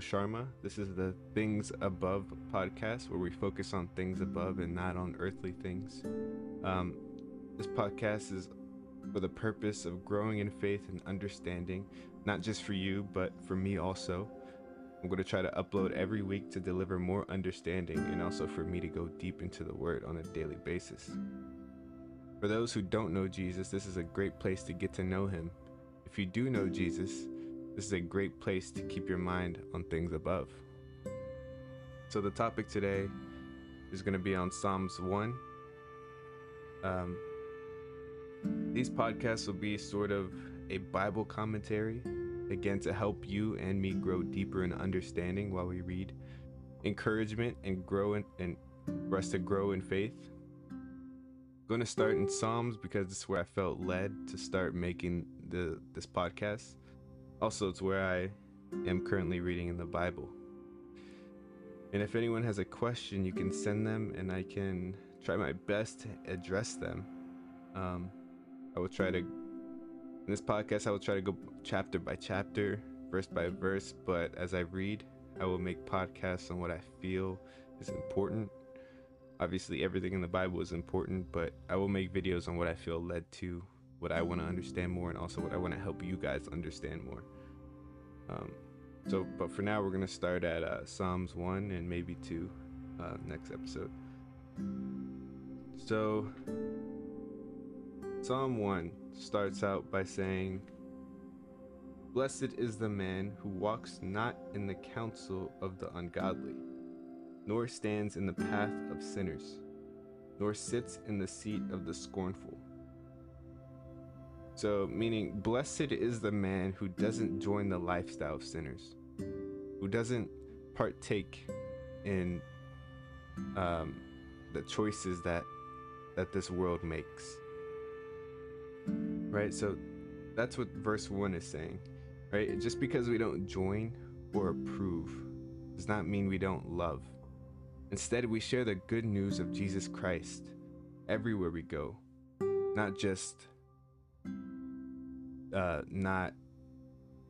Sharma. This is the Things Above podcast, where we focus on things above and not on earthly things. Um, this podcast is for the purpose of growing in faith and understanding, not just for you, but for me also. I'm going to try to upload every week to deliver more understanding and also for me to go deep into the Word on a daily basis. For those who don't know Jesus, this is a great place to get to know Him. If you do know Jesus, this is a great place to keep your mind on things above. So, the topic today is going to be on Psalms 1. Um, these podcasts will be sort of a Bible commentary again to help you and me grow deeper in understanding while we read, encouragement and grow in, and for us to grow in faith. I'm going to start in Psalms because this is where I felt led to start making the this podcast. Also, it's where I am currently reading in the Bible. And if anyone has a question, you can send them, and I can try my best to address them. Um, I will try to in this podcast, I will try to go chapter by chapter, verse by verse, but as I read, I will make podcasts on what I feel is important. Obviously, everything in the Bible is important, but I will make videos on what I feel led to, what I want to understand more, and also what I want to help you guys understand more. Um, so, but for now, we're going to start at uh, Psalms 1 and maybe 2 uh, next episode. So, Psalm 1 starts out by saying, Blessed is the man who walks not in the counsel of the ungodly, nor stands in the path of sinners, nor sits in the seat of the scornful. So, meaning, blessed is the man who doesn't join the lifestyle of sinners, who doesn't partake in um, the choices that that this world makes right? So that's what verse 1 is saying, right? Just because we don't join or approve does not mean we don't love. Instead, we share the good news of Jesus Christ everywhere we go, not just, uh, not,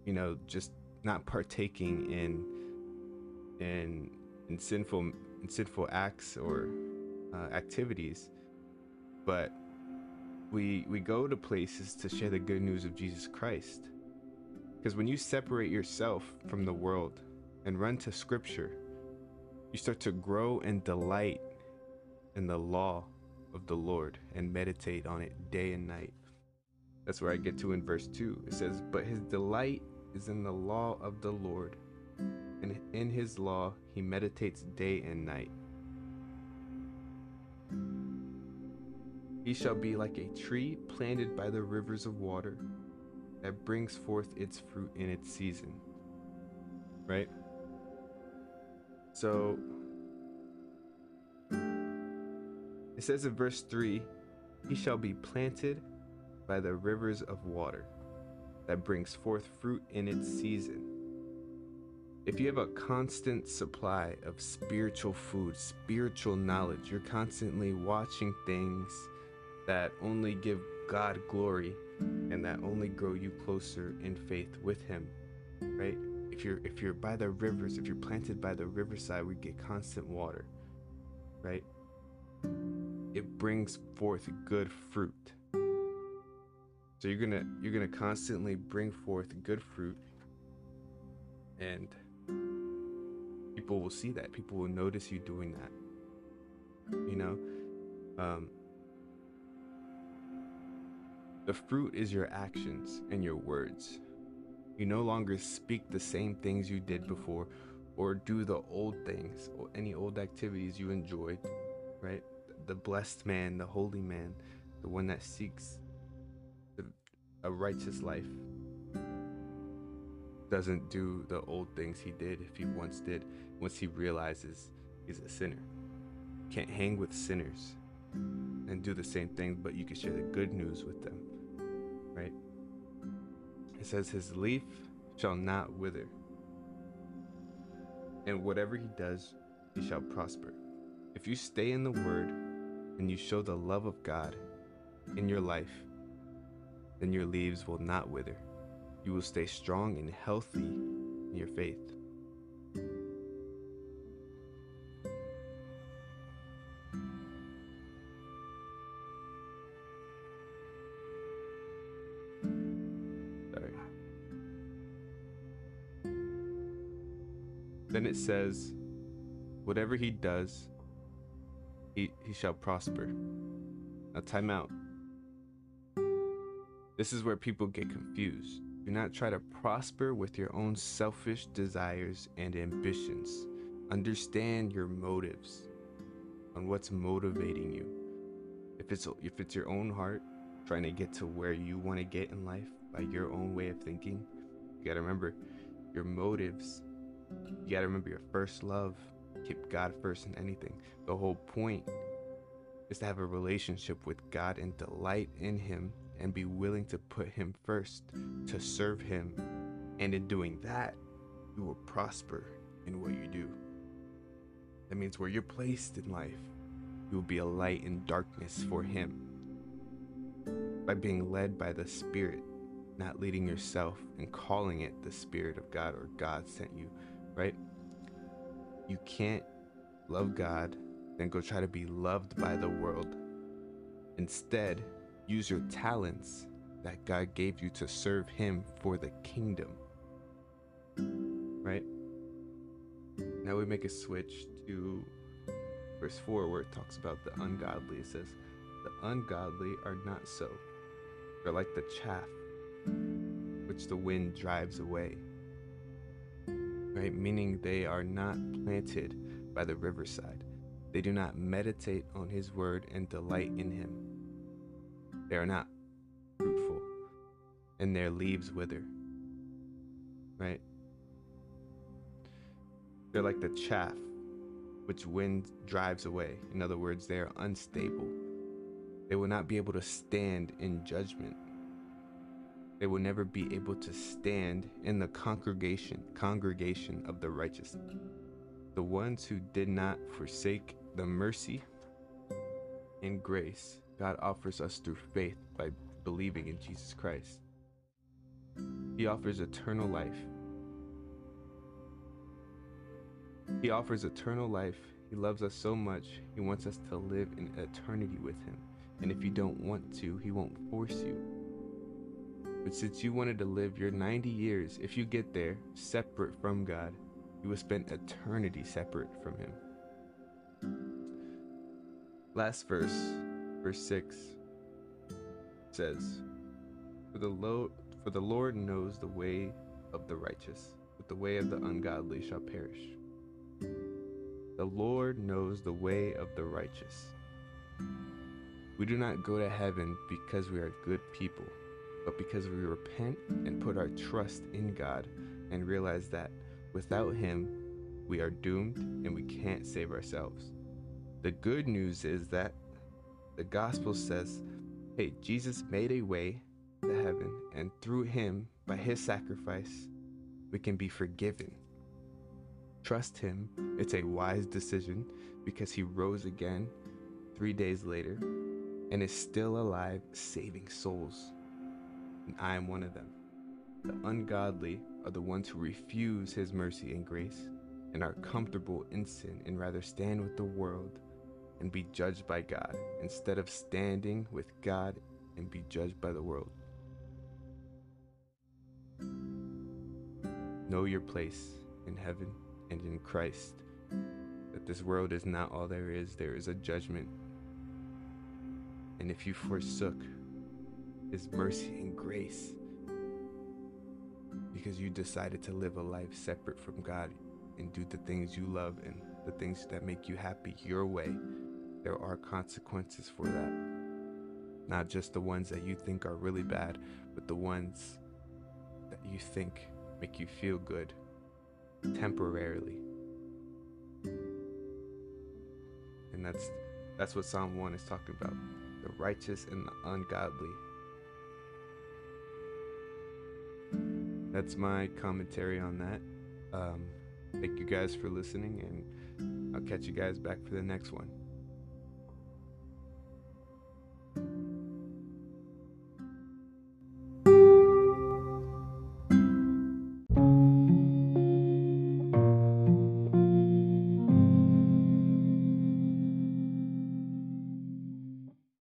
you know, just not partaking in, in, in sinful, in sinful acts or uh, activities, but we we go to places to share the good news of Jesus Christ. Because when you separate yourself from the world and run to scripture, you start to grow and delight in the law of the Lord and meditate on it day and night. That's where I get to in verse 2. It says, But his delight is in the law of the Lord, and in his law he meditates day and night. He shall be like a tree planted by the rivers of water that brings forth its fruit in its season. Right? So, it says in verse 3 He shall be planted by the rivers of water that brings forth fruit in its season. If you have a constant supply of spiritual food, spiritual knowledge, you're constantly watching things that only give God glory and that only grow you closer in faith with him right? If you're if you're by the rivers if you're planted by the riverside we get constant water right? It brings forth good fruit so you're gonna you're gonna constantly bring forth good fruit and people will see that people will notice you doing that you know um, the fruit is your actions and your words. You no longer speak the same things you did before or do the old things or any old activities you enjoyed, right? The blessed man, the holy man, the one that seeks a righteous life doesn't do the old things he did if he once did once he realizes he's a sinner. Can't hang with sinners and do the same thing, but you can share the good news with them right? It says, His leaf shall not wither, and whatever he does, he shall prosper. If you stay in the Word and you show the love of God in your life, then your leaves will not wither. You will stay strong and healthy in your faith. Sorry. Then it says, Whatever he does, he, he shall prosper. Now, time out. This is where people get confused. Do not try to prosper with your own selfish desires and ambitions. Understand your motives on what's motivating you. If it's if it's your own heart trying to get to where you want to get in life by your own way of thinking, you got to remember your motives. You got to remember your first love. Keep God first in anything. The whole point is to have a relationship with God and delight in Him and be willing to put Him first, to serve Him. And in doing that, you will prosper in what you do. That means where you're placed in life, you will be a light in darkness for Him. By being led by the Spirit, not leading yourself and calling it the Spirit of God or God sent you, right? You can't love God, then go try to be loved by the world. Instead, use your talents that God gave you to serve Him for the kingdom. Right? Now we make a switch to verse 4 where it talks about the ungodly. It says, The ungodly are not so. They're like the chaff which the wind drives away. Right? Meaning they are not planted by the riverside. They do not meditate on his word and delight in him. They are not fruitful, and their leaves wither. Right? They're like the chaff which wind drives away. In other words, they are unstable. They will not be able to stand in judgment. They will never be able to stand in the congregation, congregation of the righteous. The ones who did not forsake the mercy and grace God offers us through faith by believing in Jesus Christ. He offers eternal life. He offers eternal life. He loves us so much, He wants us to live in eternity with Him. And if you don't want to, He won't force you. But since you wanted to live your 90 years, if you get there separate from God, you will spend eternity separate from Him. Last verse, verse 6 says, For the, Lord, for the Lord knows the way of the righteous, but the way of the ungodly shall perish. The Lord knows the way of the righteous. We do not go to heaven because we are good people, but because we repent and put our trust in God and realize that without Him, we are doomed and we can't save ourselves. The good news is that the gospel says, hey, Jesus made a way to heaven, and through Him, by His sacrifice, we can be forgiven. Trust Him. It's a wise decision because He rose again three days later and is still alive, saving souls. And I am one of them. The ungodly are the ones who refuse His mercy and grace and are comfortable in sin and rather stand with the world and be judged by God instead of standing with God and be judged by the world. Know your place in heaven and in Christ. That this world is not all there is, there is a judgment. And if you forsook His mercy and grace because you decided to live a life separate from God and do the things you love and the things that make you happy your way, there are consequences for that. Not just the ones that you think are really bad, but the ones that you think make you feel good temporarily. And that's that's what Psalm 1 is talking about. The righteous and the ungodly. That's my commentary on that. Um, thank you guys for listening, and I'll catch you guys back for the next one.